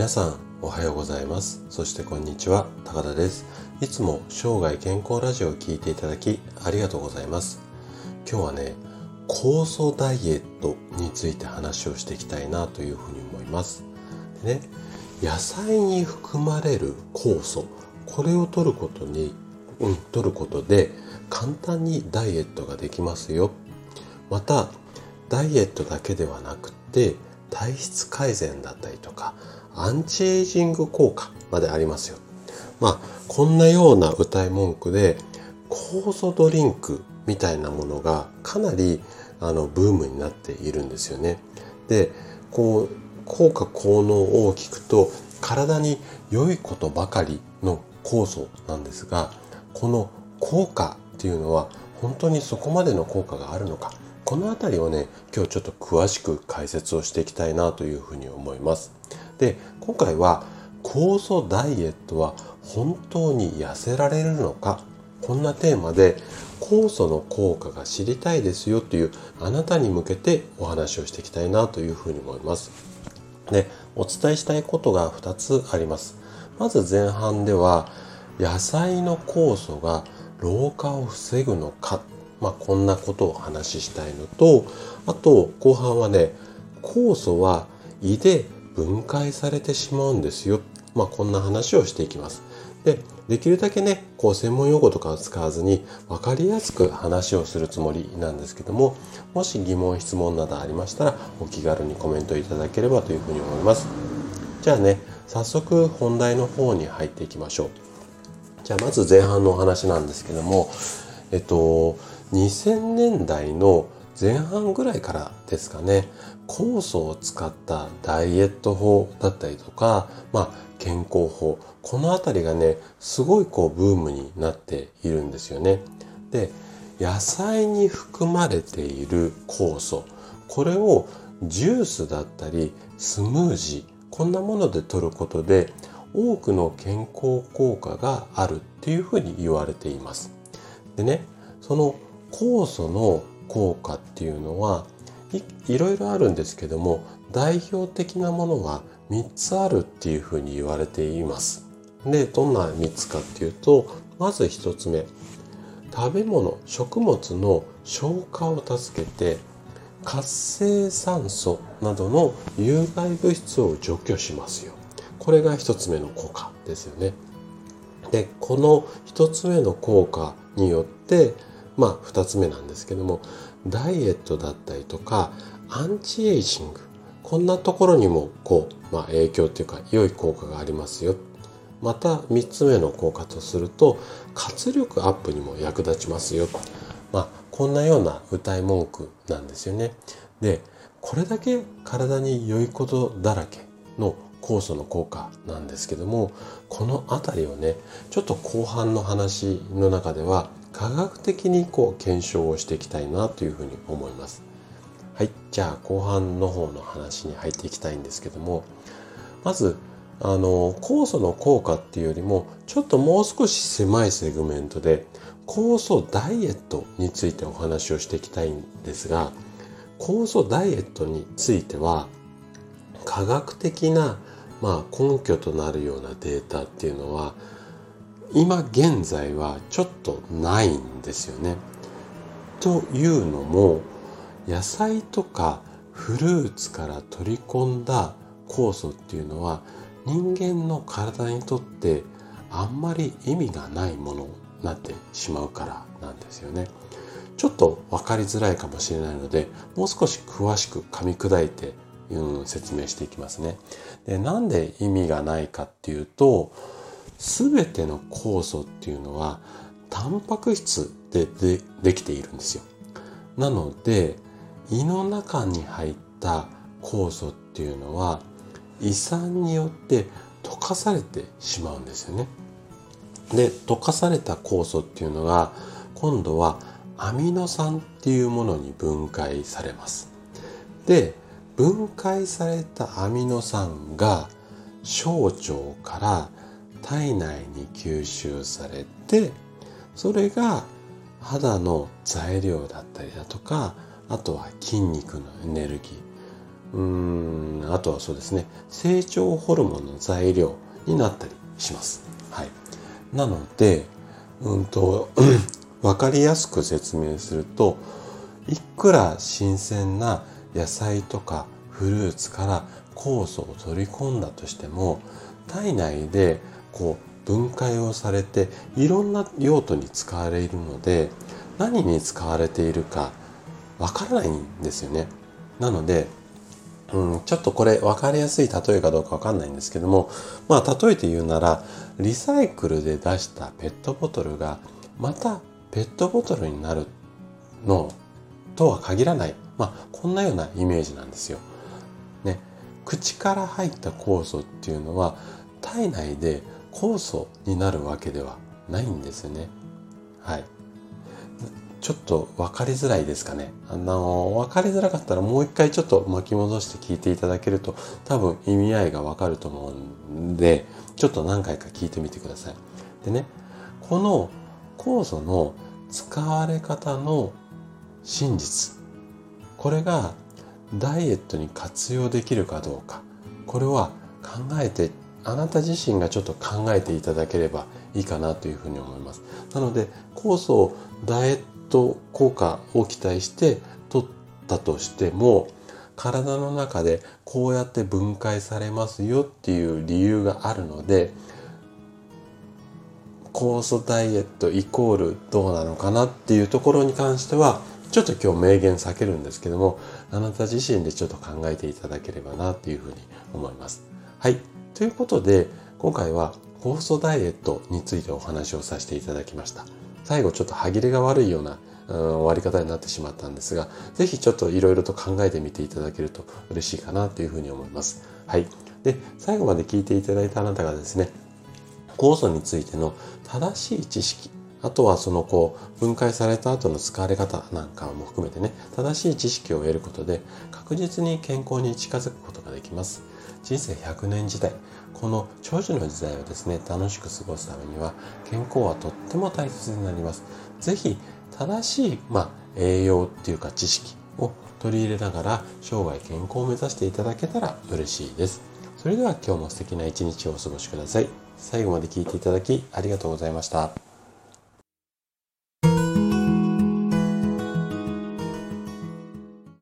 皆さんおはようございます。そしてこんにちは高田です。いつも生涯健康ラジオを聴いていただきありがとうございます。今日はね酵素ダイエットについて話をしていきたいなというふうに思います。でね野菜に含まれる酵素これを取ることに、うん、取ることで簡単にダイエットができますよ。またダイエットだけではなくて体質改善だったりとかアンチエイジング効果までありますよ。まあこんなような歌い文句で酵素ドリンクみたいなものがかなりあのブームになっているんですよね。でこう効果効能を聞くと体に良いことばかりの酵素なんですがこの効果っていうのは本当にそこまでの効果があるのかこの辺りをね今日ちょっと詳しく解説をしていきたいなというふうに思います。で今回は酵素ダイエットは本当に痩せられるのか？こんなテーマで酵素の効果が知りたいですよというあなたに向けてお話をしていきたいなというふうに思います。でお伝えしたいことが2つあります。まず前半では野菜の酵素が老化を防ぐのか？まあ、こんなことをお話ししたいのとあと後半はね酵素は胃で分解されてしまうんですよ、まあ、こんな話をしていきます。でできるだけねこう専門用語とかを使わずに分かりやすく話をするつもりなんですけどももし疑問質問などありましたらお気軽にコメントいただければというふうに思います。じゃあね早速本題の方に入っていきましょう。じゃあまず前半のお話なんですけどもえっと2000年代の前半ぐらいからですかね酵素を使ったダイエット法だったりとか、まあ、健康法この辺りがねすごいこうブームになっているんですよね。で野菜に含まれている酵素これをジュースだったりスムージーこんなもので摂ることで多くの健康効果があるっていうふうに言われています。でねその酵素の効果っていうのはいろいろあるんですけども代表的なものは3つあるっていうふうに言われています。でどんな3つかっていうとまず1つ目食べ物食物の消化を助けて活性酸素などの有害物質を除去しますよ。これが1つ目の効果ですよね。でこの1つ目の効果によってまあ2つ目なんですけどもダイエットだったりとかアンチエイジングこんなところにもこう、まあ、影響っていうか良い効果がありますよ。また3つ目の効果とすると活力アップにも役立ちますよ。まあこんなような歌い文句なんですよね。でこれだけ体に良いことだらけの酵素の効果なんですけどもこの辺りをねちょっと後半の話の中では科学的にこう検証をしていきたいなというふうに思います。はい、じゃあ後半の方の話に入っていきたいんですけどもまずあの酵素の効果っていうよりもちょっともう少し狭いセグメントで酵素ダイエットについてお話をしていきたいんですが酵素ダイエットについては科学的な、まあ、根拠となるようなデータっていうのは今現在はちょっとないんですよね。というのも野菜とかフルーツから取り込んだ酵素っていうのは人間の体にとってあんまり意味がないものになってしまうからなんですよね。ちょっと分かりづらいかもしれないのでもう少し詳しく噛み砕いて、うん、説明していきますね。でなんで意味がないかっていうと全ての酵素っていうのはタンパク質ででできているんですよ。なので胃の中に入った酵素っていうのは胃酸によって溶かされてしまうんですよね。で溶かされた酵素っていうのが今度はアミノ酸っていうものに分解されます。で分解されたアミノ酸が小腸から体内に吸収されてそれが肌の材料だったりだとかあとは筋肉のエネルギーうーん、あとはそうですね、成長ホルモンの材料になったりします。はい。なので、うんと、わかりやすく説明すると、いくら新鮮な野菜とかフルーツから酵素を取り込んだとしても、体内でこう分解をされていろんな用途に使われるので何に使われているかわからないんですよね。なので、うん、ちょっとこれ分かりやすい例えかどうか分かんないんですけどもまあ例えて言うならリサイクルで出したペットボトルがまたペットボトルになるのとは限らない、まあ、こんなようなイメージなんですよ。ね、口から入った酵素っていうのは体内で酵素になるわけではないんですよね。はい。ちょっと分かりづらいですかね。あの、分かりづらかったらもう一回ちょっと巻き戻して聞いていただけると多分意味合いが分かると思うんで、ちょっと何回か聞いてみてください。でね、この酵素の使われ方の真実。これがダイエットに活用できるかどうか。これは考えて、あなた自身がちょっと考えていただければいいかなというふうに思います。なので、酵素をダイエット効果を期待して取ったとしても体の中でこうやって分解されますよっていう理由があるので酵素ダイエットイコールどうなのかなっていうところに関してはちょっと今日明言避けるんですけどもあなた自身でちょっと考えていただければなっていうふうに思います。はい。ということで今回は酵素ダイエットについてお話をさせていただきました。最後ちょっと歯切れが悪いような、うん、終わり方になってしまったんですが、是非ちょっといろいろと考えてみていただけると嬉しいかなというふうに思います。はい。で、最後まで聞いていただいたあなたがですね、酵素についての正しい知識、あとはそのこう分解された後の使われ方なんかも含めてね、正しい知識を得ることで確実に健康に近づくことができます。人生100年時代、この長寿の時代をですね、楽しく過ごすためには、健康はとっても大切になります。ぜひ、正しい、まあ、栄養っていうか知識を取り入れながら、生涯健康を目指していただけたら嬉しいです。それでは今日も素敵な一日をお過ごしください。最後まで聞いていただきありがとうございました。